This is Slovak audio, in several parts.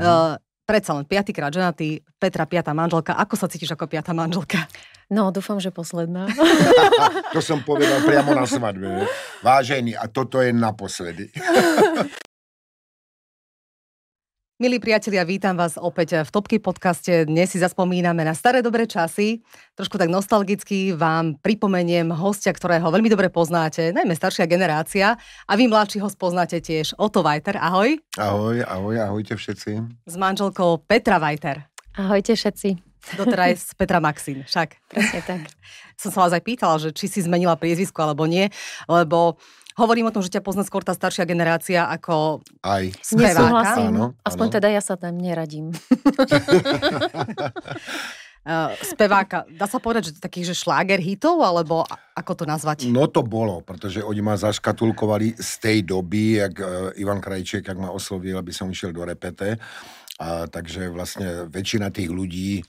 Mm-hmm. Uh, predsa len piatýkrát ženatý, Petra piatá manželka. Ako sa cítiš ako piatá manželka? No, dúfam, že posledná. to som povedal priamo na svadbe. Vážený, a toto je naposledy. Milí priatelia, vítam vás opäť v Topky podcaste. Dnes si zaspomíname na staré dobré časy. Trošku tak nostalgicky vám pripomeniem hostia, ktorého veľmi dobre poznáte, najmä staršia generácia. A vy mladší ho spoznáte tiež. Oto Vajter, ahoj. Ahoj, ahoj, ahojte všetci. S manželkou Petra Vajter. Ahojte všetci. Doteraz Petra Maxín, však. Presne tak. Som sa vás aj pýtala, že či si zmenila priezvisko alebo nie, lebo Hovorím o tom, že ťa pozná skôr tá staršia generácia ako Aj. speváka. Áno, Aspoň áno. teda ja sa tam neradím. Uh, speváka, dá sa povedať, že takých, že šláger hitov, alebo ako to nazvať? No to bolo, pretože oni ma zaškatulkovali z tej doby, jak uh, Ivan Krajček, jak ma oslovil, aby som išiel do repete. A takže vlastne väčšina tých ľudí e,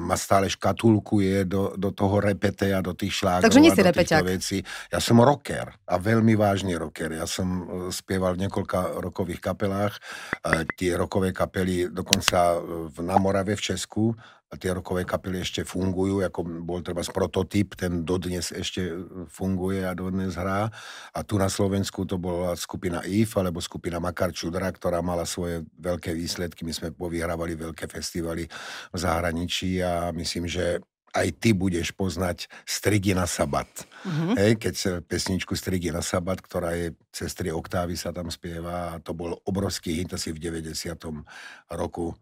ma stále škatulkuje do, do toho repete a do tých šlágrov takže nie si a do týchto vecí. Ja som rocker a veľmi vážny rocker. Ja som e, spieval v niekoľka rokových kapelách. E, tie rokové kapely dokonca v, na Morave v Česku tie rokové kapely ešte fungujú, ako bol treba z prototyp, ten dodnes ešte funguje a dodnes hrá. A tu na Slovensku to bola skupina IF, alebo skupina Makar Čudra, ktorá mala svoje veľké výsledky. My sme povyhrávali veľké festivaly v zahraničí a myslím, že aj ty budeš poznať Strigy na sabat. Mm-hmm. Hej, keď pesničku Strigy na sabat, ktorá je cez tri oktávy sa tam spieva a to bol obrovský hit asi v 90. roku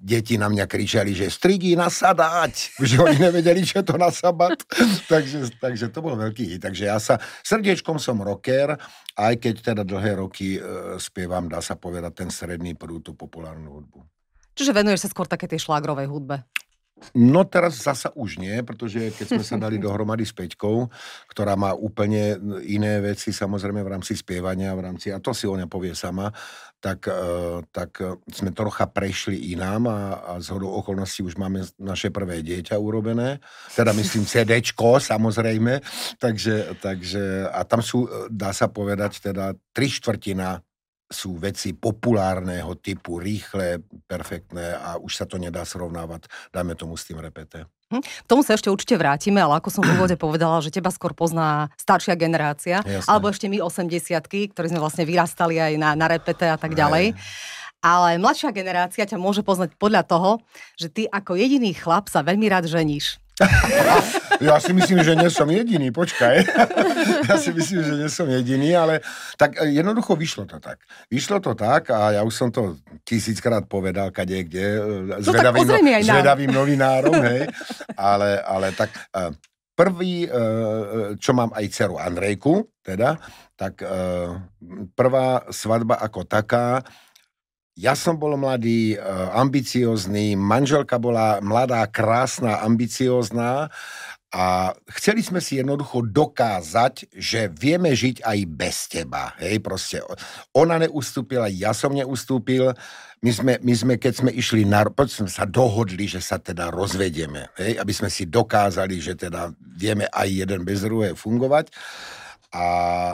deti na mňa kričali, že strigy nasadať, že oni nevedeli, čo to na sabat. takže, takže to bol veľký hit. Takže ja sa, srdiečkom som rocker, aj keď teda dlhé roky e, spievam, dá sa povedať, ten stredný prúd, tú populárnu hudbu. Čiže venuješ sa skôr také tej šlágrovej hudbe? No teraz zasa už nie, pretože keď sme sa dali dohromady s Peťkou, ktorá má úplne iné veci samozrejme v rámci spievania, v rámci, a to si ona povie sama, tak, e, tak sme trocha prešli inám a, a z hodou okolností už máme naše prvé dieťa urobené, teda myslím CDčko samozrejme, takže, takže a tam sú, dá sa povedať, teda tri štvrtina sú veci populárneho typu, rýchle, perfektné a už sa to nedá srovnávať, dajme tomu s tým repete. Hm? K tomu sa ešte určite vrátime, ale ako som v úvode povedala, že teba skôr pozná staršia generácia, Jasne. alebo ešte my 80 ktorí sme vlastne vyrastali aj na, na repete a tak ďalej. Ale mladšia generácia ťa môže poznať podľa toho, že ty ako jediný chlap sa veľmi rád ženíš. Ja si myslím, že nie som jediný, počkaj. Ja si myslím, že nie som jediný, ale tak e, jednoducho vyšlo to tak. Vyšlo to tak a ja už som to tisíckrát povedal, kade kde, e, zvedavým, no, zvedavým novinárom, hej. Ale, ale tak e, prvý, čo mám aj dceru Andrejku, teda, tak prvá svadba ako taká, ja som bol mladý, ambiciózny, manželka bola mladá, krásna, ambiciózna a chceli sme si jednoducho dokázať, že vieme žiť aj bez teba. Hej, proste ona neustúpila, ja som neustúpil. My sme, my sme keď sme išli na... sme sa dohodli, že sa teda rozvedieme. Hej, aby sme si dokázali, že teda vieme aj jeden bez druhého fungovať. A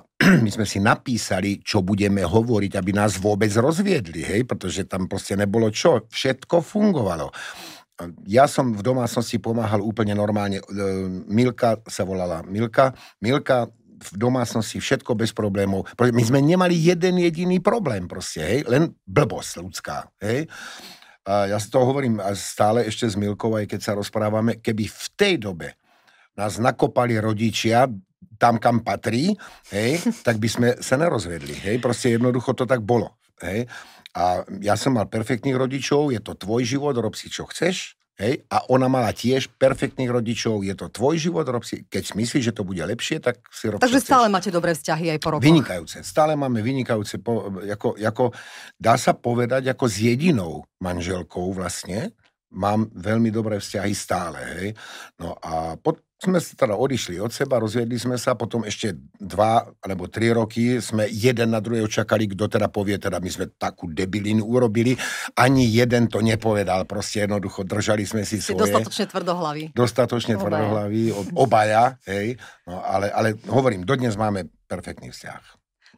my sme si napísali, čo budeme hovoriť, aby nás vôbec rozviedli, hej, pretože tam proste nebolo čo. Všetko fungovalo ja som v domácnosti pomáhal úplne normálne. E, Milka sa volala Milka. Milka v domácnosti všetko bez problémov. My sme nemali jeden jediný problém proste, hej? len blbosť ľudská. Hej? A ja si to hovorím stále ešte s Milkou, aj keď sa rozprávame, keby v tej dobe nás nakopali rodičia tam, kam patrí, hej, tak by sme sa nerozvedli. Hej? Proste jednoducho to tak bolo. Hej? A ja som mal perfektných rodičov, je to tvoj život, rob si čo chceš. Hej? A ona mala tiež perfektných rodičov, je to tvoj život, rob si, keď myslíš, že to bude lepšie, tak si rob Takže stále máte dobré vzťahy aj po rokoch. Vynikajúce. Stále máme vynikajúce, po, ako, ako, dá sa povedať, ako s jedinou manželkou vlastne, mám veľmi dobré vzťahy stále. Hej? No a pod, sme sa teda odišli od seba, rozviedli sme sa, potom ešte dva alebo tri roky sme jeden na druhého čakali, kto teda povie, teda my sme takú debilinu urobili, ani jeden to nepovedal, proste jednoducho držali sme si svoje. Dostatočne tvrdohlaví. Dostatočne obaja. tvrdohlaví, obaja, hej, no ale, ale hovorím, dodnes máme perfektný vzťah.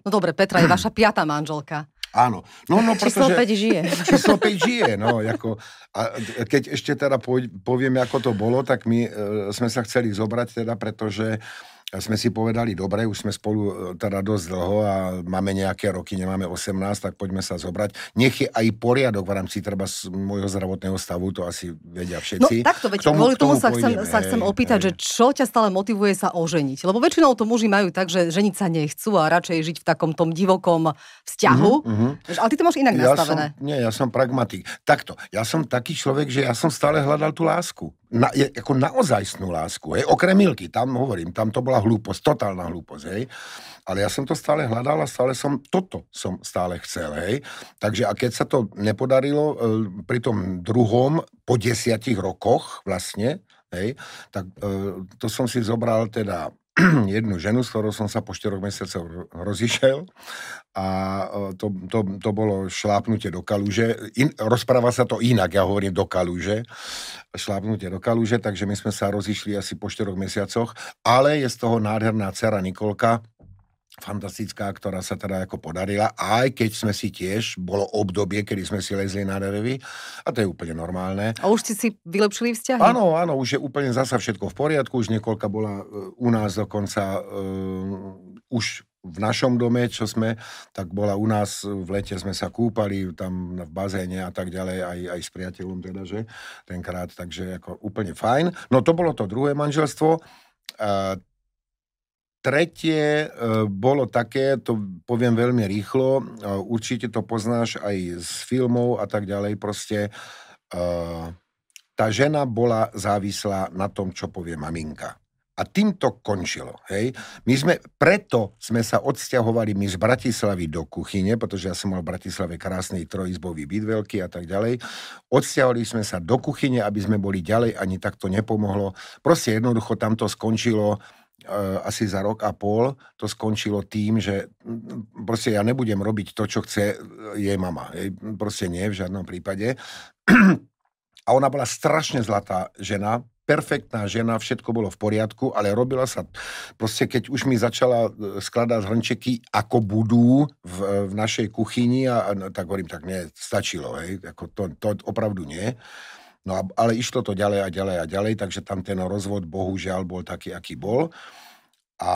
No dobre, Petra je vaša piatá manželka. Áno. No, no, číslo pretože, 5 žije. Číslo 5 žije, no. Ako, a keď ešte teda povieme, ako to bolo, tak my e, sme sa chceli zobrať teda, pretože sme si povedali, dobre, už sme spolu e, teda dosť dlho a máme nejaké roky, nemáme 18, tak poďme sa zobrať. Nech je aj poriadok v rámci treba z môjho zdravotného stavu, to asi vedia všetci. No takto, veď tomu, kvôli tomu, tomu sa, chcem, hej, sa chcem opýtať, hej. že čo ťa stále motivuje sa oženiť? Lebo väčšinou to muži majú tak, že ženiť sa nechcú a radšej žiť v takom tom divokom vzťahu. Uh-huh. Ale ty to máš inak ja nastavené. Som, nie, ja som pragmatik. Takto, ja som taký človek, že ja som stále hľadal tú lásku na, je, ako naozajstnú lásku, hej, okrem Milky, tam hovorím, tam to bola hlúposť, totálna hlúposť, hej, ale ja som to stále hľadal a stále som, toto som stále chcel, hej, takže a keď sa to nepodarilo e, pri tom druhom, po desiatich rokoch vlastne, hej, tak e, to som si zobral teda jednu ženu, s ktorou som sa po 4 mesiacoch rozišiel a to, to, to bolo šlápnutie do kalúže. In, rozpráva sa to inak, ja hovorím do kalúže. Šlápnutie do kalúže, takže my sme sa rozišli asi po 4 mesiacoch, ale je z toho nádherná dcera Nikolka, fantastická, ktorá sa teda ako podarila, aj keď sme si tiež, bolo obdobie, kedy sme si lezli na nervy a to je úplne normálne. A už ste si vylepšili vzťahy? Áno, áno, už je úplne zasa všetko v poriadku, už niekoľka bola uh, u nás dokonca uh, už v našom dome, čo sme, tak bola u nás, v lete sme sa kúpali tam v bazéne a tak ďalej, aj, aj s priateľom teda, že tenkrát, takže ako úplne fajn. No to bolo to druhé manželstvo. Uh, Tretie e, bolo také, to poviem veľmi rýchlo, e, určite to poznáš aj z filmov a tak ďalej, proste e, tá žena bola závislá na tom, čo povie maminka. A tým to končilo. Hej. My sme, preto sme sa odsťahovali my z Bratislavy do kuchyne, pretože ja som mal v Bratislave krásny trojizbový byt veľký a tak ďalej. Odsťahovali sme sa do kuchyne, aby sme boli ďalej, ani tak to nepomohlo. Proste jednoducho tam to skončilo asi za rok a pol to skončilo tým, že mm, proste ja nebudem robiť to, čo chce eh, jej mama. Jej proste nie, v žiadnom prípade. A ona bola strašne zlatá žena, perfektná žena, všetko bolo v poriadku, ale robila sa, proste keď už mi začala eh, skladať hrnčeky, ako budú v, v našej kuchyni, a, a tak hovorím, tak nie, stačilo, hej, ako to, to opravdu nie. No ale išlo to ďalej a ďalej a ďalej, takže tam ten rozvod bohužiaľ bol taký, aký bol. A,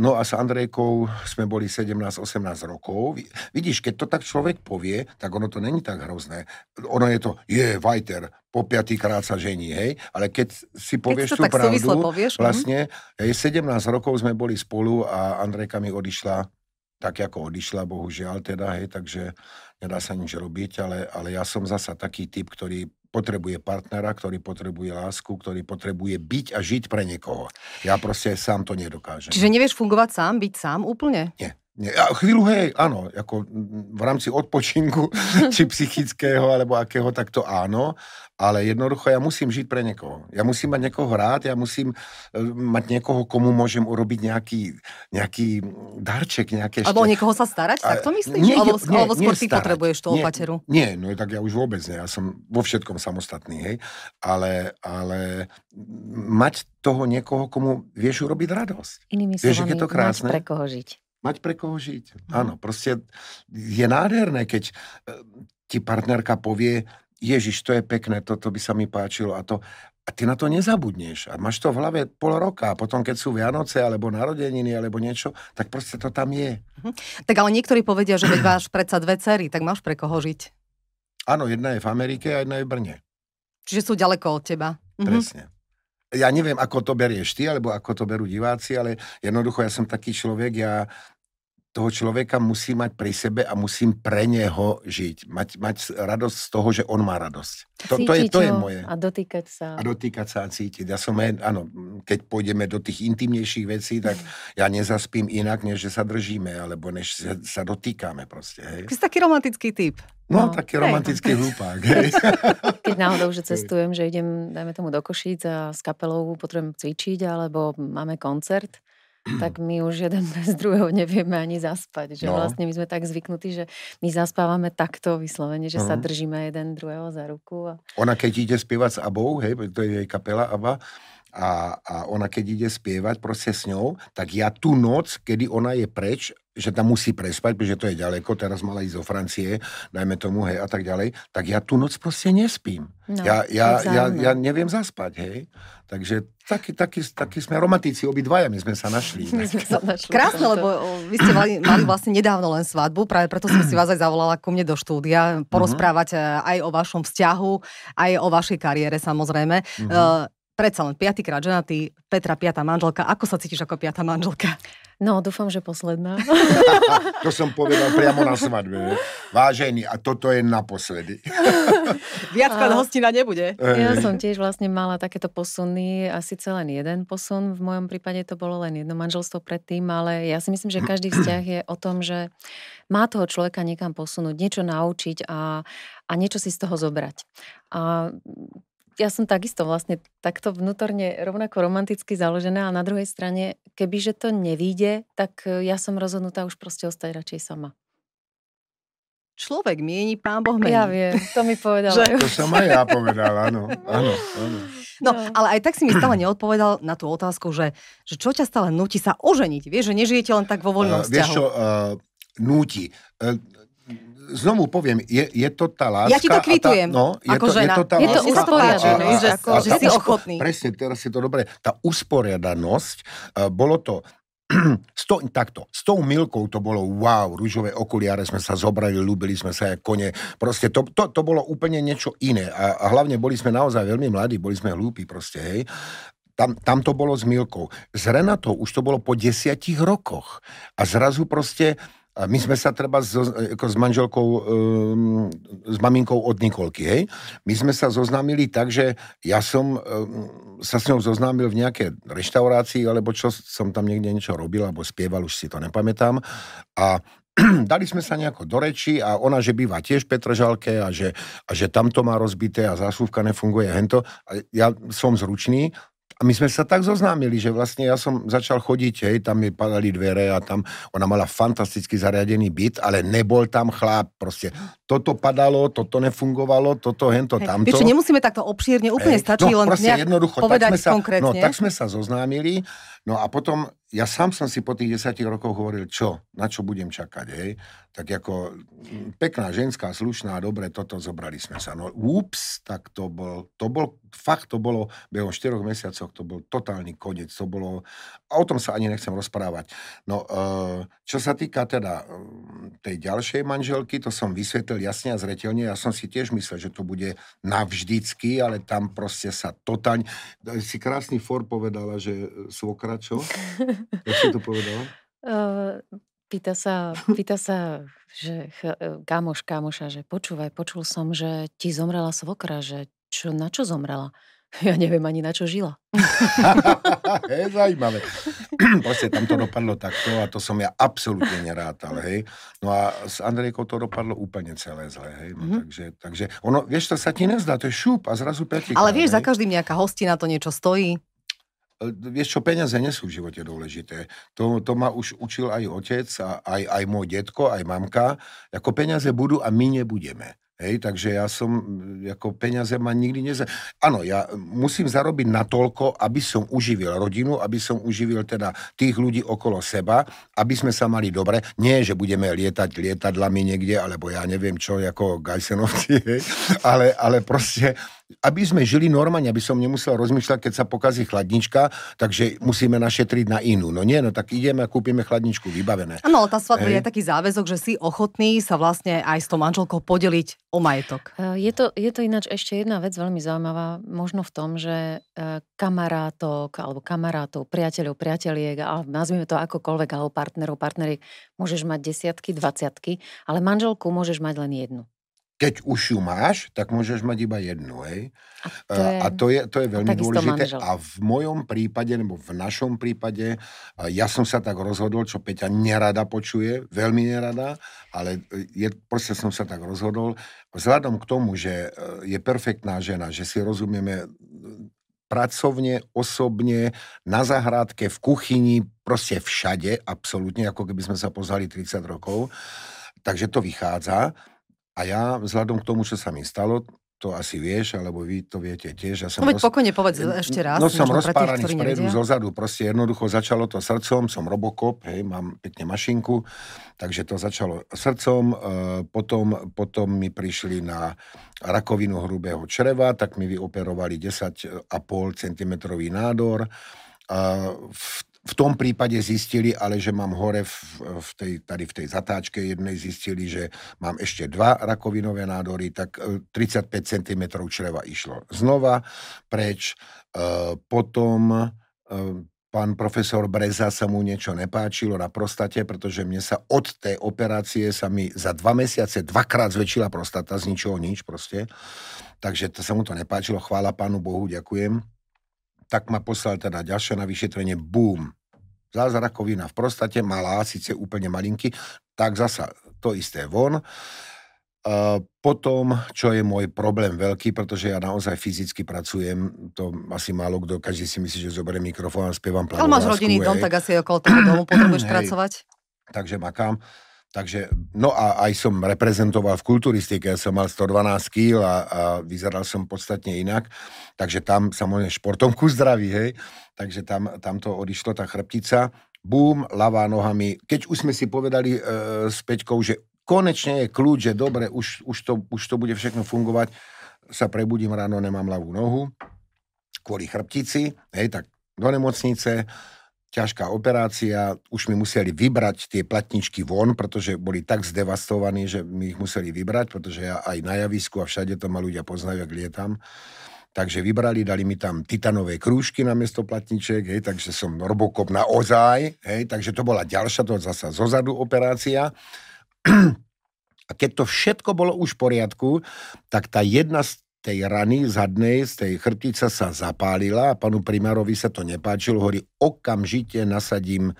no a s Andrejkou sme boli 17-18 rokov. Vidíš, keď to tak človek povie, tak ono to není tak hrozné. Ono je to, je, Vajter, po piatýkrát sa žení, hej? Ale keď si povieš keď tú pravdu, povieš, mhm. vlastne, hej, 17 rokov sme boli spolu a Andrejka mi odišla tak, ako odišla, bohužiaľ teda, hej, takže nedá sa nič robiť, ale, ale ja som zasa taký typ, ktorý potrebuje partnera, ktorý potrebuje lásku, ktorý potrebuje byť a žiť pre niekoho. Ja proste sám to nedokážem. Čiže nevieš fungovať sám, byť sám úplne? Nie. Nie, a chvíľu, hej, áno, ako v rámci odpočinku, či psychického, alebo akého, tak to áno, ale jednoducho ja musím žiť pre niekoho. Ja musím mať niekoho rád, ja musím e, mať niekoho, komu môžem urobiť nejaký, nejaký darček, nejaké Alebo o niekoho sa starať, tak to myslíš? Nie, alebo, nie, alebo skôr nie ty starať. potrebuješ tú nie, opateru? Nie, no tak ja už vôbec nie, ja som vo všetkom samostatný, hej, ale, ale mať toho niekoho, komu vieš urobiť radosť. Inými vieš, slovami, je to krásne? mať pre koho žiť mať pre koho žiť. Mhm. Áno, proste je nádherné, keď e, ti partnerka povie, Ježiš, to je pekné, toto by sa mi páčilo a to. A ty na to nezabudneš. A máš to v hlave pol roka. A potom, keď sú Vianoce, alebo narodeniny, alebo niečo, tak proste to tam je. Mhm. Tak ale niektorí povedia, že veď máš predsa dve cery, tak máš pre koho žiť. Áno, jedna je v Amerike a jedna je v Brne. Čiže sú ďaleko od teba. Mhm. Presne ja neviem, ako to berieš ty, alebo ako to berú diváci, ale jednoducho ja som taký človek, ja toho človeka musím mať pri sebe a musím pre neho žiť. Mať, mať radosť z toho, že on má radosť. To, to, je, to je moje. A dotýkať sa. A dotýkať sa a cítiť. Ja som, áno, keď pôjdeme do tých intimnejších vecí, tak ja nezaspím inak, než že sa držíme, alebo než sa, sa dotýkame proste. Hej. Ty si taký romantický typ. No, no taký romantický hlupák. Keď náhodou, že cestujem, že idem, dajme tomu do Košíc a s kapelou potrebujem cvičiť, alebo máme koncert, tak my už jeden bez druhého nevieme ani zaspať. Že no. vlastne my sme tak zvyknutí, že my zaspávame takto vyslovene, že uh-huh. sa mhm. držíme jeden druhého za ruku. A... Ona keď ide spievať s Abou, hej, to je jej kapela Aba, a, a ona keď ide spievať proste s ňou, tak ja tú noc, kedy ona je preč že tam musí prespať, pretože to je ďaleko, teraz mala ísť do Francie, dajme tomu, hej, a tak ďalej, tak ja tú noc proste nespím. No, ja, ja, ja, ja neviem zaspať, hej. Takže taký, taký, taký sme romantici, obidvaja my sme sa našli. My sme sa našli. Krásne, lebo vy ste mali, mali vlastne nedávno len svadbu, práve preto som si vás aj zavolala ku mne do štúdia, porozprávať uh-huh. aj o vašom vzťahu, aj o vašej kariére samozrejme. Uh-huh. Predsa len piatýkrát ženatý, Petra piatá manželka. Ako sa cítiš ako piatá manželka? No, dúfam, že posledná. to som povedal priamo na svadbe. Vážený, a toto je naposledy. Viackrát hostina nebude. Ja som tiež vlastne mala takéto posuny, a síce len jeden posun. V mojom prípade to bolo len jedno manželstvo predtým, ale ja si myslím, že každý vzťah je o tom, že má toho človeka niekam posunúť, niečo naučiť a, a niečo si z toho zobrať. A ja som takisto vlastne takto vnútorne rovnako romanticky založená a na druhej strane, kebyže to nevíde, tak e, ja som rozhodnutá už proste ostať radšej sama. Človek mieni, pán Boh mení. Ja viem, to mi povedal. že... To som aj ja povedal, áno, áno, áno. No, no, ale aj tak si mi stále neodpovedal na tú otázku, že, že čo ťa stále nutí sa oženiť? Vieš, že nežijete len tak vo voľnom uh, vzťahu. Vieš čo, uh, núti. Uh, znovu poviem, je, je to tá láska... Ja ti to kvitujem, tá, no, je ako to, žena. Je to, tá je to usporiadané, že, a, že si ochotný. Presne, teraz je to dobré. Tá usporiadanosť, uh, bolo to s to, takto, s tou Milkou to bolo wow, rúžové okuliare sme sa zobrali, ľúbili sme sa ako kone, proste to, to, to bolo úplne niečo iné a, a hlavne boli sme naozaj veľmi mladí, boli sme hlúpi proste, hej. Tam, tam to bolo s Milkou. S Renatou už to bolo po desiatich rokoch a zrazu proste my sme sa treba so, ako s manželkou, um, s maminkou od Nikolky, hej? My sme sa zoznámili tak, že ja som um, sa s ňou zoznámil v nejakej reštaurácii, alebo čo som tam niekde niečo robil, alebo spieval, už si to nepamätám. A dali sme sa nejako do reči a ona, že býva tiež v Petržalke a že, a že tamto má rozbité a zásuvka nefunguje hento. A ja som zručný, a my sme sa tak zoznámili, že vlastne ja som začal chodiť, hej, tam mi padali dvere a tam ona mala fantasticky zariadený byt, ale nebol tam chlap, proste toto padalo, toto nefungovalo, toto, hento, tamto. Vieš, nemusíme takto obšírne, úplne hej. stačí no, len nejak jednoducho, povedať tak sme sa, konkrétne. No, tak sme sa zoznámili, no a potom ja sám som si po tých desiatich rokoch hovoril, čo, na čo budem čakať, hej. Tak ako pekná, ženská, slušná, dobre, toto zobrali sme sa. No ups, tak to bol, to bol, fakt to bolo, behom 4 mesiacoch, to bol totálny koniec, to bolo, a o tom sa ani nechcem rozprávať. No, e, čo sa týka teda tej ďalšej manželky, to som vysvetlil jasne a zretelne, ja som si tiež myslel, že to bude navždycky, ale tam proste sa totálne, si krásny for povedala, že svokra, čo? Jak si to povedala? Pýta sa, pýta sa, že e, kamoš, kamoša, že počúvaj, počul som, že ti zomrela svokra, že čo, na čo zomrela? Ja neviem ani na čo žila. je zaujímavé. Proste tam to dopadlo takto a to som ja absolútne nerátal, hej. No a s Andrejkou to dopadlo úplne celé zle, hej. No, mm-hmm. takže, takže ono, vieš, to sa ti nezdá, to je šup a zrazu päť. Ale vieš, hej? za každým nejaká hostina to niečo stojí. E, vieš čo, peniaze nie sú v živote dôležité. To, to ma už učil aj otec, a aj, aj môj detko, aj mamka. Ako peniaze budú a my nebudeme. Hej, takže ja som, ako peniaze ma nikdy neza... Áno, ja musím zarobiť na toľko, aby som uživil rodinu, aby som uživil teda tých ľudí okolo seba, aby sme sa mali dobre. Nie, že budeme lietať lietadlami niekde, alebo ja neviem čo, ako Gajsenovci, hej, ale, ale proste aby sme žili normálne, aby som nemusel rozmýšľať, keď sa pokazí chladnička, takže musíme našetriť na inú. No nie, no tak ideme a kúpime chladničku vybavené. Áno, tá svadba je taký záväzok, že si ochotný sa vlastne aj s tou manželkou podeliť o majetok. E, je to, je to ináč ešte jedna vec veľmi zaujímavá, možno v tom, že e, kamarátok alebo kamarátov, priateľov, priateliek, a nazvime to akokoľvek, alebo partnerov, partneriek, môžeš mať desiatky, dvaciatky, ale manželku môžeš mať len jednu keď už ju máš, tak môžeš mať iba jednu, hej. A to je, a to je, to je veľmi dôležité. Manžel. A v mojom prípade, nebo v našom prípade, ja som sa tak rozhodol, čo Peťa nerada počuje, veľmi nerada, ale je, proste som sa tak rozhodol. Vzhľadom k tomu, že e, je perfektná žena, že si rozumieme pracovne, osobne, na záhradke, v kuchyni, proste všade, absolútne, ako keby sme sa pozvali 30 rokov. Takže to vychádza. A ja, vzhľadom k tomu, čo sa mi stalo, to asi vieš, alebo vy to viete tiež. Ja som no roz... pokojne povedz ešte raz. No som rozpáraný spredu, zozadu, proste jednoducho začalo to srdcom, som robokop, hej, mám pekne mašinku, takže to začalo srdcom, e, potom, potom mi prišli na rakovinu hrubého čreva, tak mi vyoperovali 10,5 cm nádor. V v tom prípade zistili, ale že mám hore v, v tej, tady v tej zatáčke jednej zistili, že mám ešte dva rakovinové nádory, tak 35 e, cm čreva išlo znova preč. E, potom e, pán profesor Breza sa mu niečo nepáčilo na prostate, pretože mne sa od tej operácie sa mi za dva mesiace dvakrát zväčšila prostata, z ničoho nič proste. Takže to sa mu to nepáčilo, chvála pánu Bohu, ďakujem tak ma poslal teda ďalšie na vyšetrenie, boom. Zázrakovina v prostate, malá, síce úplne malinky, tak zasa to isté von. Uh, potom, čo je môj problém veľký, pretože ja naozaj fyzicky pracujem, to asi málo kto, každý si myslí, že zoberie mikrofón a spievam plnú Ale máš rodinný dom, tak asi okolo toho domu potrebuješ pracovať. Takže makám. Takže, no a aj som reprezentoval v kulturistike, ja som mal 112 kg a, a vyzeral som podstatne inak, takže tam samozrejme športom ku zdraví, hej, takže tam, tam to odišlo, tá chrbtica, bum, ľavá nohami, keď už sme si povedali e, s Peťkou, že konečne je kľúč, že dobre, už, už, to, už to bude všetko fungovať, sa prebudím ráno, nemám ľavú nohu, kvôli chrbtici, hej, tak do nemocnice, ťažká operácia, už mi museli vybrať tie platničky von, pretože boli tak zdevastovaní, že mi ich museli vybrať, pretože ja aj na javisku a všade to ma ľudia poznajú, ak lietam. Takže vybrali, dali mi tam titanové krúžky na miesto platniček, hej, takže som Robocop na ozaj, hej, takže to bola ďalšia, to zasa zozadu operácia. A keď to všetko bolo už v poriadku, tak tá jedna z tej rany zadnej, z tej chrbtice sa zapálila a panu primárovi sa to nepáčilo, hovorí, okamžite nasadím e,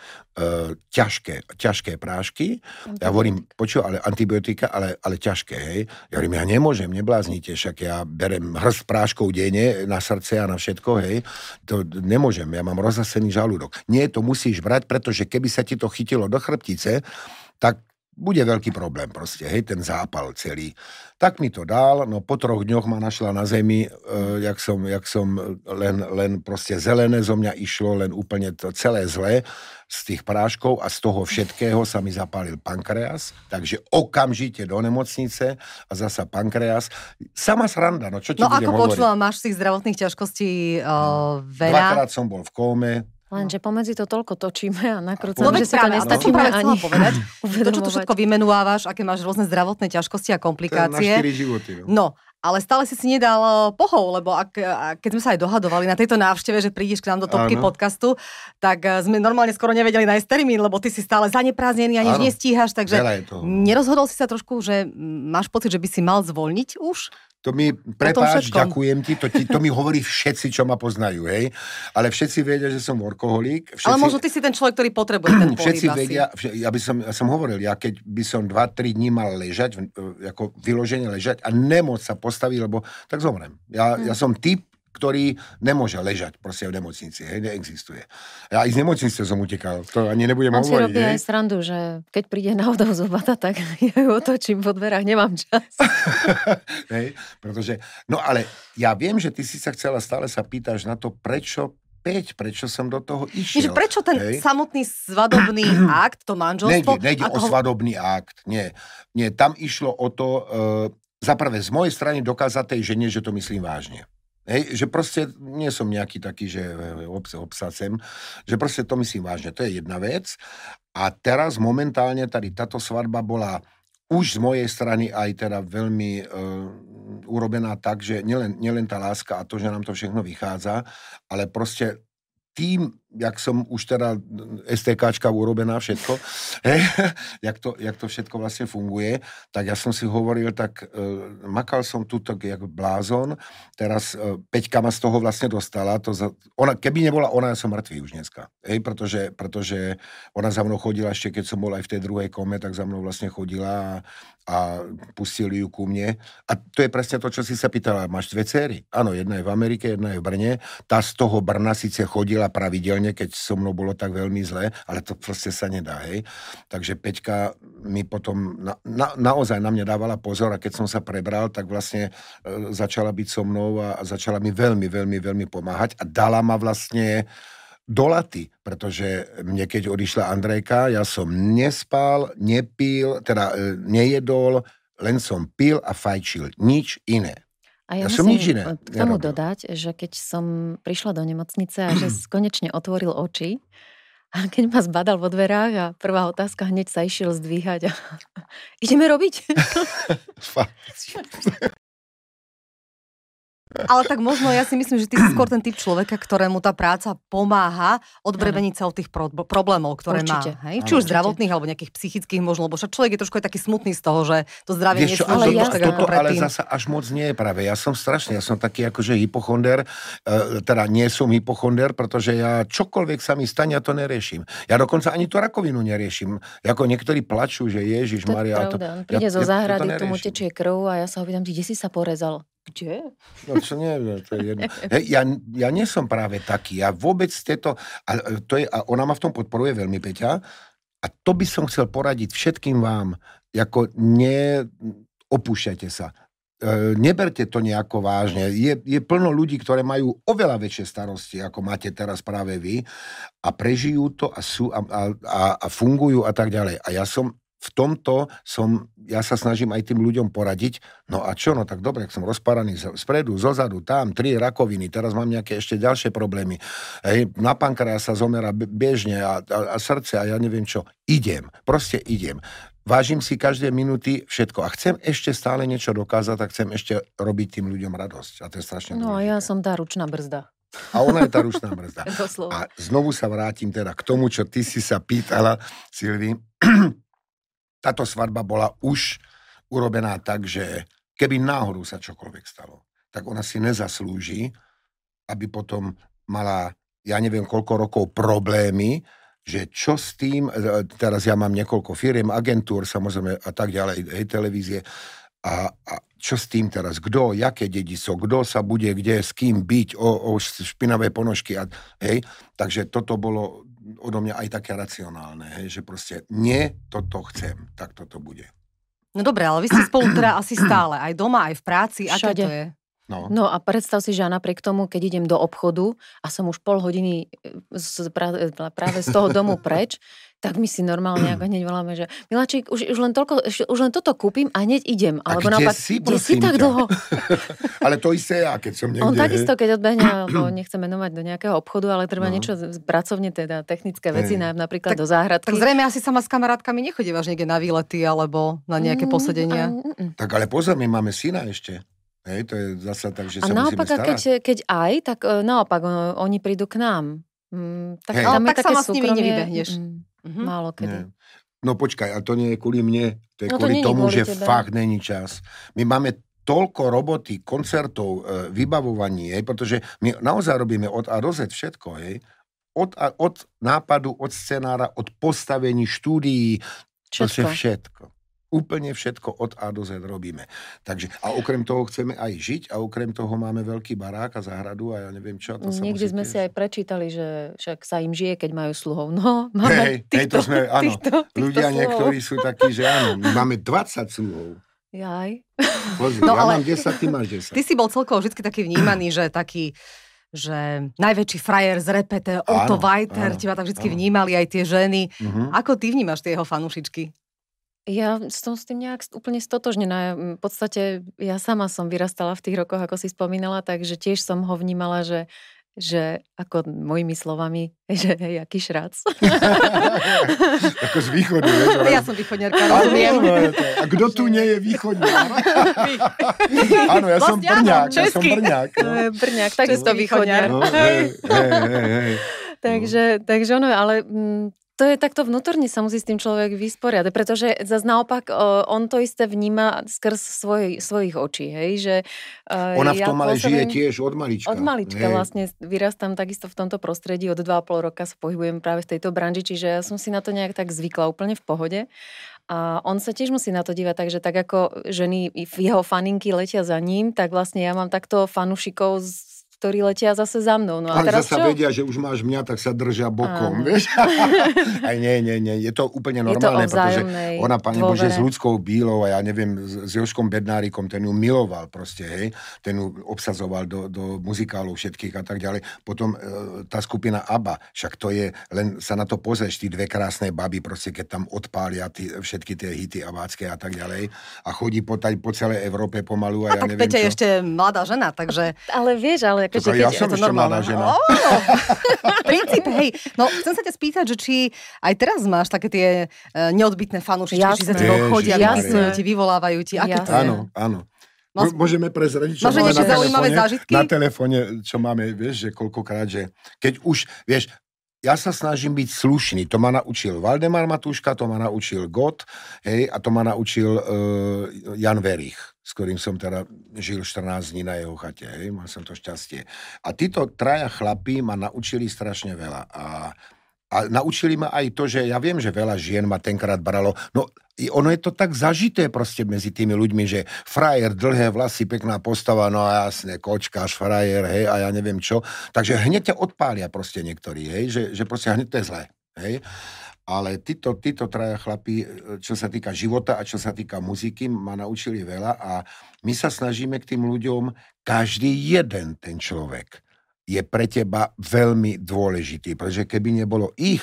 ťažké, ťažké prášky. Ja hovorím, počuj, ale antibiotika, ale, ale ťažké, hej. Ja hovorím, ja nemôžem, nebláznite, však ja berem hrst práškov denne na srdce a na všetko, hej. To nemôžem, ja mám rozasený žalúdok. Nie, to musíš brať, pretože keby sa ti to chytilo do chrbtice, tak bude veľký problém proste, hej, ten zápal celý. Tak mi to dal, no po troch dňoch ma našla na zemi, e, jak, som, jak som len, len proste zelené zo mňa išlo, len úplne to celé zlé z tých práškov a z toho všetkého sa mi zapálil pankreas, takže okamžite do nemocnice a zasa pankreas. Sama sranda, no čo ti No ako počula, máš tých zdravotných ťažkostí uh, veľa. Dvakrát som bol v kóme, Lenže pomedzi to toľko točíme a nakrúcame, no, že si to nestačíme no, ani povedať. to, čo tu všetko vymenovávaš, aké máš rôzne zdravotné ťažkosti a komplikácie. To je na životy, no. no. ale stále si si nedal eh, pohov, lebo ak, keď sme sa aj dohadovali na tejto návšteve, že prídeš k nám do topky Áno. podcastu, tak eh, sme normálne skoro nevedeli nájsť termín, lebo ty si stále zaneprázdnený a nič nestíhaš, takže nerozhodol si sa trošku, že máš pocit, že by si mal zvolniť už? To mi, prepáč, ďakujem ti to, ti, to mi hovorí všetci, čo ma poznajú, hej. Ale všetci vedia, že som workoholík. Všetci, Ale možno ty si ten človek, ktorý potrebuje ten Všetci vedia, ja by som, ja som hovoril, ja keď by som 2-3 dní mal ležať, ako vyloženie ležať a nemôcť sa postaviť, lebo tak zomrem. Ja, hmm. ja som typ, ktorý nemôže ležať proste v nemocnici, hej, neexistuje. Ja aj z nemocnice som utekal, to ani nebudem On hovoriť. On si robí hej. aj srandu, že keď príde na odovzobata, tak ja ju otočím po dverách, nemám čas. hej, pretože, no ale ja viem, že ty si sa chcela, stále sa pýtaš na to, prečo 5, prečo som do toho išiel. Čiže prečo ten hej? samotný svadobný akt, to manželstvo... Nejde, nejde o svadobný akt, nie. Nie, tam išlo o to, uh, za prvé, z mojej strany dokázať tej žene, že to myslím vážne. Hej, že proste nie som nejaký taký, že obs, obsacem, že proste to myslím vážne. To je jedna vec. A teraz momentálne tady táto svadba bola už z mojej strany aj teda veľmi e, urobená tak, že nielen, nielen tá láska a to, že nám to všechno vychádza, ale proste tým, jak som už teda STKčka urobená všetko, hej, jak, to, jak to všetko vlastne funguje, tak ja som si hovoril, tak uh, makal som tu tak jak blázon, teraz uh, Peťka ma z toho vlastne dostala, to za, ona, keby nebola ona, ja som mŕtvý už dneska, hej, pretože, pretože ona za mnou chodila ešte, keď som bol aj v tej druhej kome, tak za mnou vlastne chodila a, a pustili ju ku mne. A to je presne to, čo si sa pýtala. Máš dve céry? Áno, jedna je v Amerike, jedna je v Brne. Tá z toho Brna síce chodila pravidelne, keď so mnou bolo tak veľmi zle, ale to proste sa nedá, hej. Takže Peťka mi potom na, na, naozaj na mňa dávala pozor a keď som sa prebral, tak vlastne e, začala byť so mnou a, a začala mi veľmi, veľmi, veľmi pomáhať a dala ma vlastne do laty, pretože mne keď odišla Andrejka, ja som nespal, nepil, teda e, nejedol, len som pil a fajčil, nič iné. A ja, ja som nič iné k tomu nerobil. dodať, že keď som prišla do nemocnice a že konečne otvoril oči, a keď ma zbadal vo dverách a prvá otázka, hneď sa išiel zdvíhať a ideme robiť. Ale tak možno ja si myslím, že ty si skôr ten typ človeka, ktorému tá práca pomáha odbrebeniť sa od tých pro- problémov, ktoré určite. má. Hej? Či už zdravotných alebo nejakých psychických možno, lebo však človek je trošku aj taký smutný z toho, že to zdravie nie je ale, ja, tak toto, ale zasa až moc nie je práve. Ja som strašne, ja som taký akože hypochonder, uh, teda nie som hypochonder, pretože ja čokoľvek sa mi stane, ja to neriešim. Ja dokonca ani tú rakovinu neriešim. Ako niektorí plačú, že Ježiš Maria. To, to, príde ja, zo záhrady, tomu tečie krv a ja sa ho pýtam, kde si sa porezal? Kde? No čo neviem, to je jedno. Hej, ja, ja nie som práve taký. Ja vôbec tieto... A, to je, a ona ma v tom podporuje veľmi, Peťa. A to by som chcel poradiť všetkým vám. Ako neopúšťajte sa. E, neberte to nejako vážne. Je, je plno ľudí, ktoré majú oveľa väčšie starosti, ako máte teraz práve vy a prežijú to a, sú, a, a, a fungujú a tak ďalej. A ja som v tomto som, ja sa snažím aj tým ľuďom poradiť, no a čo, no tak dobre, ak som rozparaný spredu, zozadu, tam, tri rakoviny, teraz mám nejaké ešte ďalšie problémy, hej, na pankrea sa zomera bežne a, a, a srdce a ja neviem čo, idem, proste idem. Vážim si každé minúty všetko a chcem ešte stále niečo dokázať a chcem ešte robiť tým ľuďom radosť. A to je strašne No dôležité. a ja som tá ručná brzda. A ona je tá ručná brzda. a znovu sa vrátim teda k tomu, čo ty si sa pýtala, Silvi táto svadba bola už urobená tak, že keby náhodou sa čokoľvek stalo, tak ona si nezaslúži, aby potom mala, ja neviem koľko rokov problémy, že čo s tým, e, teraz ja mám niekoľko firiem, agentúr samozrejme a tak ďalej, hej, televízie, a, a čo s tým teraz, kto, jaké dediso, kto sa bude kde, s kým byť, o, o špinavé ponožky, a, hej, takže toto bolo odo mňa aj také racionálne, hej, že proste nie, toto chcem, tak toto bude. No dobre, ale vy ste spolu teda asi stále, aj doma, aj v práci, Všade. aké to je? No. no a predstav si, že ja napriek tomu, keď idem do obchodu a som už pol hodiny z, pra, práve z toho domu preč, tak my si normálne ako hneď voláme, že Miláčik, už, už, len toľko, už len toto kúpim a hneď idem. Alebo kde naopak, si, kde si tak dlho? ale to isté ja, keď som niekde. On takisto, keď odbehne, alebo nechce menovať do nejakého obchodu, ale treba no. niečo pracovne, teda technické veci, hey. napríklad tak, do záhradky. Tak zrejme asi sama s kamarátkami nechodívaš niekde na výlety alebo na nejaké mm, posedenia. Mm, mm. Tak ale pozor, my máme syna ešte. Hej, to je zase tak, že a sa naopak, keď, keď aj, tak uh, naopak, oni prídu k nám. Mm, tak Hej. tam no, je tak také sa s nimi nevybehneš. Mm, Mm-hmm. Málo kedy. Nie. No počkaj, a to nie je kvôli mne, to je no kvôli to tomu, kvôli že tebe. fakt není čas. My máme toľko roboty, koncertov, e, vybavovaní, hej, pretože my naozaj robíme od A do Z všetko, hej. Od, a, od nápadu, od scenára, od postavení štúdií, všetko. všetko úplne všetko od A do Z robíme. Takže, a okrem toho chceme aj žiť a okrem toho máme veľký barák a záhradu a ja neviem čo. To Niekde sme tiež... si aj prečítali, že však sa im žije, keď majú sluhov. No, máme hej, týchto, hej, to sme, áno, týchto, týchto ľudia sluhov. niektorí sú takí, že áno, máme 20 sluhov. Jaj. Pozri, no, ja ale... mám 10, ty máš 10. Ty si bol celkovo vždy taký vnímaný, že taký že najväčší frajer z repete, Otto Vajter, teba tam vždy vnímali aj tie ženy. Uh-huh. Ako ty vnímaš tie jeho fanušičky? Ja som s tým nejak úplne stotožnená. V podstate ja sama som vyrastala v tých rokoch, ako si spomínala, takže tiež som ho vnímala, že že ako mojimi slovami, že hej, aký šrac. ako z východu. Vieš, ja som východňarka, rozumiem. A kto tu nie je východňar? Áno, ja som Brňák. Ja som Brňák. No. Brňák, takisto východňar. No, hej, hej, hej, hej. Takže, takže ono, ale m, mm, to je takto vnútorne sa musí s tým človek vysporiadať, pretože zase naopak on to isté vníma skrz svoj, svojich očí, hej, že... Ona v tom ale žije tiež od malička. Od malička hej. vlastne vyrastám takisto v tomto prostredí, od 2,5 roka sa pohybujem práve v tejto branži, čiže ja som si na to nejak tak zvykla úplne v pohode. A on sa tiež musí na to dívať, takže tak ako ženy, jeho faninky letia za ním, tak vlastne ja mám takto fanušikov z ktorí letia zase za mnou. No a teraz zase čo? vedia, že už máš mňa, tak sa držia bokom, Áno. vieš? Aj nie, nie, nie, je to úplne normálne, je to pretože ona, pani Bože, s ľudskou bílou a ja neviem, s Joškom Bednárikom, ten ju miloval proste, hej, ten ju obsazoval do, do muzikálov všetkých a tak ďalej. Potom e, tá skupina ABBA, však to je, len sa na to pozrieš, tí dve krásne baby, proste, keď tam odpália tí, všetky tie hity abácké a tak ďalej a chodí po, taj, po celej Európe pomalu a, a ja tak neviem Peťa je ešte mladá žena, takže... Ale vieš, ale akože keď ja som je to normálna žena. Oh, princíp, hej. No, chcem sa ťa spýtať, že či aj teraz máš také tie uh, neodbitné fanúšičky, či sa tebou chodia, vypisujú ti, vyvolávajú ti. Aké to je? Áno, áno. Mas... Môžeme prezradiť, čo máme na zaujímavé zážitky? Na telefóne, čo máme, vieš, že koľkokrát, že keď už, vieš, ja sa snažím byť slušný. To ma naučil Valdemar Matúška, to ma naučil Gott, hej, a to ma naučil uh, Jan Verich s ktorým som teda žil 14 dní na jeho chate, hej, mal som to šťastie. A títo traja chlapí ma naučili strašne veľa. A, a naučili ma aj to, že ja viem, že veľa žien ma tenkrát bralo, no ono je to tak zažité proste medzi tými ľuďmi, že frajer, dlhé vlasy, pekná postava, no jasne, kočkáš, frajer, hej, a ja neviem čo. Takže hneď ťa odpália proste niektorí, hej, že, že proste hneď to je zlé, hej ale títo, títo traja chlapí, čo sa týka života a čo sa týka muziky, ma naučili veľa a my sa snažíme k tým ľuďom, každý jeden ten človek je pre teba veľmi dôležitý, pretože keby nebolo ich,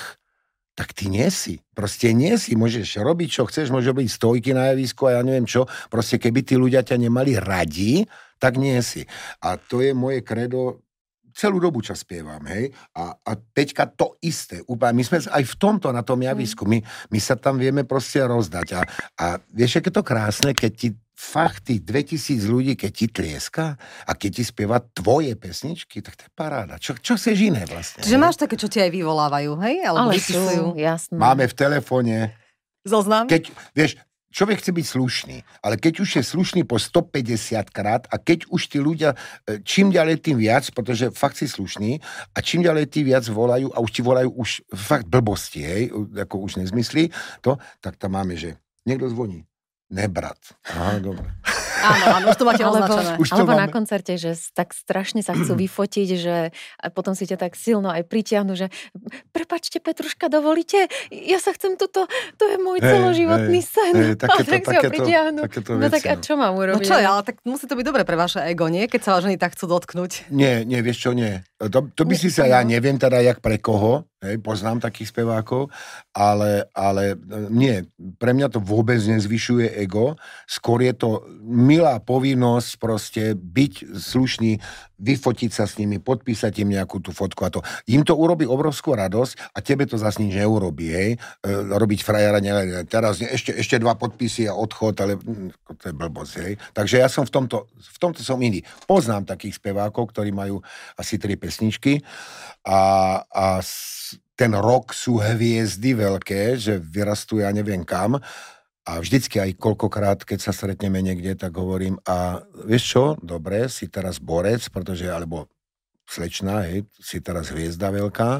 tak ty nie si. Proste nie si. Môžeš robiť, čo chceš, môže byť stojky na javisku a ja neviem čo. Proste keby tí ľudia ťa nemali radi, tak nie si. A to je moje kredo celú dobu, čo spievam, hej. A, a teďka to isté. My sme aj v tomto, na tom javisku, my, my sa tam vieme proste rozdať. A, a vieš, aké to krásne, keď ti fakt tých 2000 ľudí, keď ti tlieska a keď ti spieva tvoje pesničky, tak to je paráda. Čo, čo chceš iné vlastne? Čiže máš také, čo ti aj vyvolávajú, hej? Alebo Ale sú, jasné. Máme v telefóne Zoznam? Keď, vieš, Človek chce byť slušný, ale keď už je slušný po 150 krát a keď už tí ľudia e, čím ďalej tým viac, pretože fakt si slušný a čím ďalej tí viac volajú a už ti volajú už fakt blbosti, hej, ako už nezmyslí to, tak tam máme, že niekto zvoní. Nebrat. Aha, dobre. Áno, áno, už to máte alebo, označené. Už to alebo máme. na koncerte, že tak strašne sa chcú vyfotiť, že a potom si ťa tak silno aj pritiahnu, že prepačte Petruška, dovolíte? Ja sa chcem toto, to je môj hey, celoživotný hey, sen. Hey, takéto, a tak si ho pritiahnu. Takéto no tak a čo mám urobiť? No čo, ale tak musí to byť dobre pre vaše ego, nie? Keď sa vás ženy tak chcú dotknúť. Nie, nie, vieš čo, nie. To, to by si sa, ja neviem teda, jak pre koho, hej, poznám takých spevákov, ale, ale e, nie, pre mňa to vôbec nezvyšuje ego, skôr je to milá povinnosť proste byť slušný, vyfotiť sa s nimi, podpísať im nejakú tú fotku a to. Im to urobí obrovskú radosť a tebe to zase nič neurobí, hej, e, robiť frajera, ne, teraz ešte, ešte dva podpisy a odchod, ale hm, to je blbosť, hej. Takže ja som v tomto, v tomto som iný. Poznám takých spevákov, ktorí majú asi tri pesničky a, a ten rok sú hviezdy veľké, že vyrastú ja neviem kam. A vždycky aj koľkokrát, keď sa stretneme niekde, tak hovorím, a vieš čo, dobre, si teraz borec, pretože, alebo slečná, hej, si teraz hviezda veľká,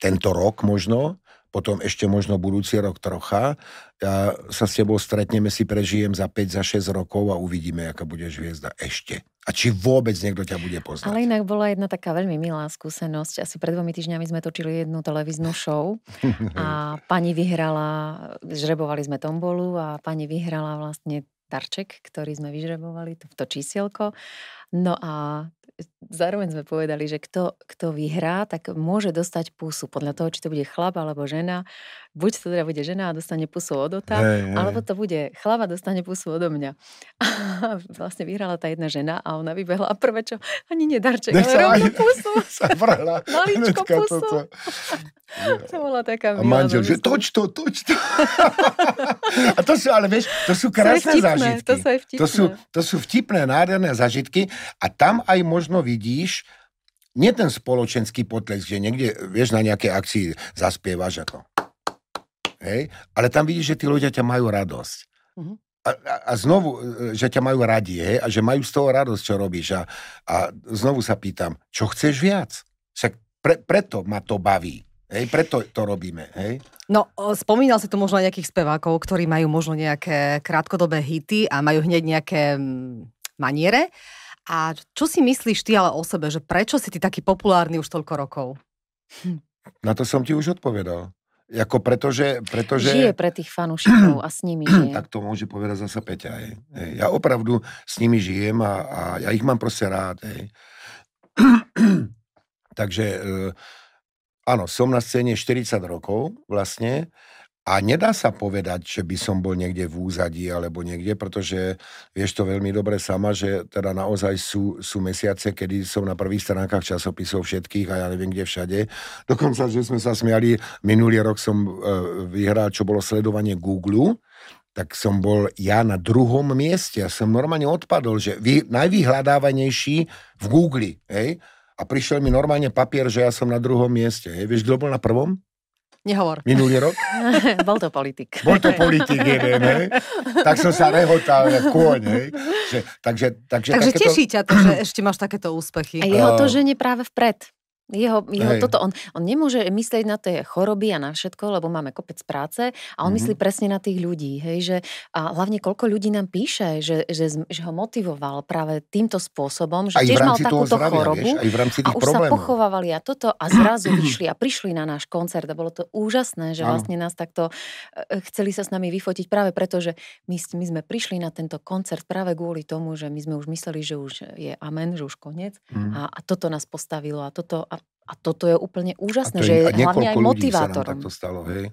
tento rok možno, potom ešte možno budúci rok trocha. Ja sa s tebou stretneme, si prežijem za 5, za 6 rokov a uvidíme, aká budeš hviezda ešte. A či vôbec niekto ťa bude poznať. Ale inak bola jedna taká veľmi milá skúsenosť. Asi pred dvomi týždňami sme točili jednu televíznu show a pani vyhrala, žrebovali sme tombolu a pani vyhrala vlastne darček, ktorý sme vyžrebovali, to, to čísielko. No a zároveň sme povedali, že kto, kto vyhrá, tak môže dostať pusu. Podľa toho, či to bude chlap alebo žena. Buď to teda bude žena a dostane pusu od Ota, hey, hey. alebo to bude chlap a dostane pusu odo mňa. A vlastne vyhrala tá jedna žena a ona vybehla a prvé čo, ani nedarček, ale rovno pusu. Sa vrhla. Maličko pusu. Toto. To bola taká milá. A manžel, že toč to, toč to. a to sú, ale vieš, to sú krásne to vtipné, zážitky. To sú, to, sú, to sú vtipné, nádherné zážitky a tam aj možno vidíš, nie ten spoločenský potlesk, že niekde, vieš, na nejakej akcii zaspievaš ako. Hej? Ale tam vidíš, že tí ľudia ťa majú radosť. Uh-huh. A, a, a znovu, že ťa majú radi, hej? a že majú z toho radosť, čo robíš. A, a znovu sa pýtam, čo chceš viac? Však pre, preto ma to baví. Hej, preto to robíme, hej? No, spomínal si tu možno nejakých spevákov, ktorí majú možno nejaké krátkodobé hity a majú hneď nejaké maniere. A čo si myslíš ty ale o sebe, že prečo si ty taký populárny už toľko rokov? Hm. Na to som ti už odpovedal. Jako pretože, pretože... Žije pre tých fanúšikov a s nimi žije. Tak to môže povedať zase Peťa. Hej. Ja opravdu s nimi žijem a, a ja ich mám proste rád. Hej. Takže e, áno, som na scéne 40 rokov vlastne a nedá sa povedať, že by som bol niekde v úzadí alebo niekde, pretože vieš to veľmi dobre sama, že teda naozaj sú, sú mesiace, kedy som na prvých stránkach časopisov všetkých a ja neviem kde všade. Dokonca, že sme sa smiali, minulý rok som e, vyhral, čo bolo sledovanie Google, tak som bol ja na druhom mieste. Ja som normálne odpadol, že vy, najvyhľadávanejší v Google, hej? A prišiel mi normálne papier, že ja som na druhom mieste. Hej? Vieš, kto bol na prvom? Nehovor. Minulý rok? Bol to politik. Bol to politik jeden, hej? Tak som sa rehotal, kôň, hej? Že, takže, takže, takže takéto... teší ťa to, že ešte máš takéto úspechy. A jeho to ženie práve vpred. Jeho, jeho toto, on, on nemôže myslieť na tie choroby a na všetko, lebo máme kopec práce a on mm-hmm. myslí presne na tých ľudí, hej, že a hlavne koľko ľudí nám píše, že, že, že ho motivoval práve týmto spôsobom, že tiež mal takúto zdravia, chorobu vieš, aj v rámci tých a už problémov. sa pochovávali a toto a zrazu vyšli a prišli na náš koncert a bolo to úžasné, že vlastne nás takto e, chceli sa s nami vyfotiť práve preto, že my, my sme prišli na tento koncert práve kvôli tomu, že my sme už mysleli, že už je amen, že už koniec mm. a, a toto nás postavilo a toto a toto je úplne úžasné, je, že je hlavne aj motivátorom. to stalo, hej.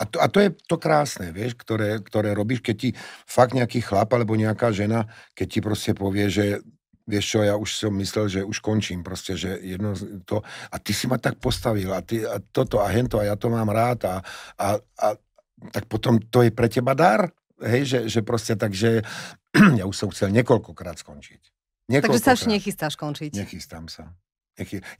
A to, a to je to krásne, vieš, ktoré, ktoré robíš, keď ti fakt nejaký chlap alebo nejaká žena, keď ti proste povie, že vieš čo, ja už som myslel, že už končím proste, že jedno to, a ty si ma tak postavil a, ty, a toto a hento a ja to mám rád a, a, a tak potom to je pre teba dar, hej, že, že proste takže ja už som chcel niekoľkokrát skončiť. Niekoľkokrát. Takže sa už nechystáš končiť. Nechystám sa.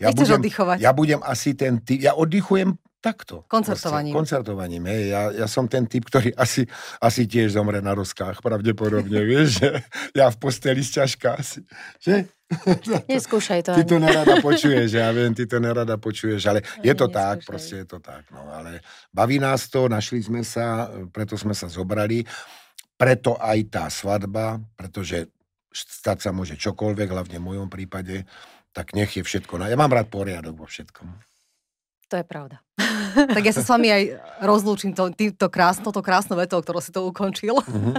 Ja budem, oddychovať? Ja budem asi ten typ, ja oddychujem takto. Koncertovaním. Proste, koncertovaním, hej. Ja, ja som ten typ, ktorý asi, asi tiež zomre na rozkách, pravdepodobne, vieš, že ja v posteli sťažka asi, že? Neskúšaj to. Ty to nerada počuješ, ja viem, ty to nerada počuješ, ale je to tak, proste je to tak, no, ale baví nás to, našli sme sa, preto sme sa zobrali, preto aj tá svadba, pretože stať sa môže čokoľvek, hlavne v mojom prípade, tak nech je všetko. Ja mám rád poriadok vo všetkom. To je pravda. tak ja sa s vami aj rozlúčim to, týmto krásno, to krásnou vetou, ktorou si to ukončil. Uh-huh.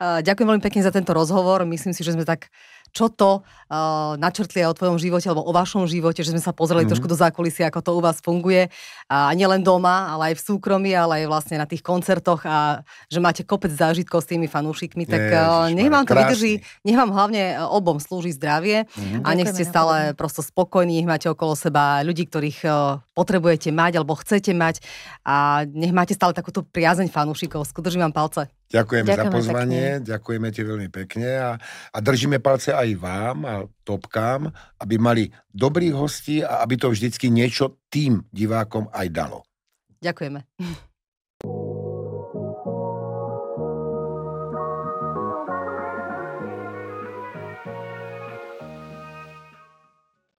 Ďakujem veľmi pekne za tento rozhovor. Myslím si, že sme tak čo to uh, načrtli aj o tvojom živote alebo o vašom živote, že sme sa pozreli mm-hmm. trošku do zákulisia, ako to u vás funguje. A nielen doma, ale aj v súkromí, ale aj vlastne na tých koncertoch a že máte kopec zážitkov s tými fanúšikmi, tak uh, nech vám to vydrží, nech vám hlavne obom slúži zdravie mm-hmm. a nech ste stále prosto spokojní, nech máte okolo seba ľudí, ktorých uh, potrebujete mať alebo chcete mať a nech máte stále takúto priazeň fanúšikov. Skudržím vám palce. Ďakujeme, ďakujeme za pozvanie, pekne. ďakujeme ti veľmi pekne a, a držíme palce aj vám a topkám, aby mali dobrých hostí a aby to vždycky niečo tým divákom aj dalo. Ďakujeme.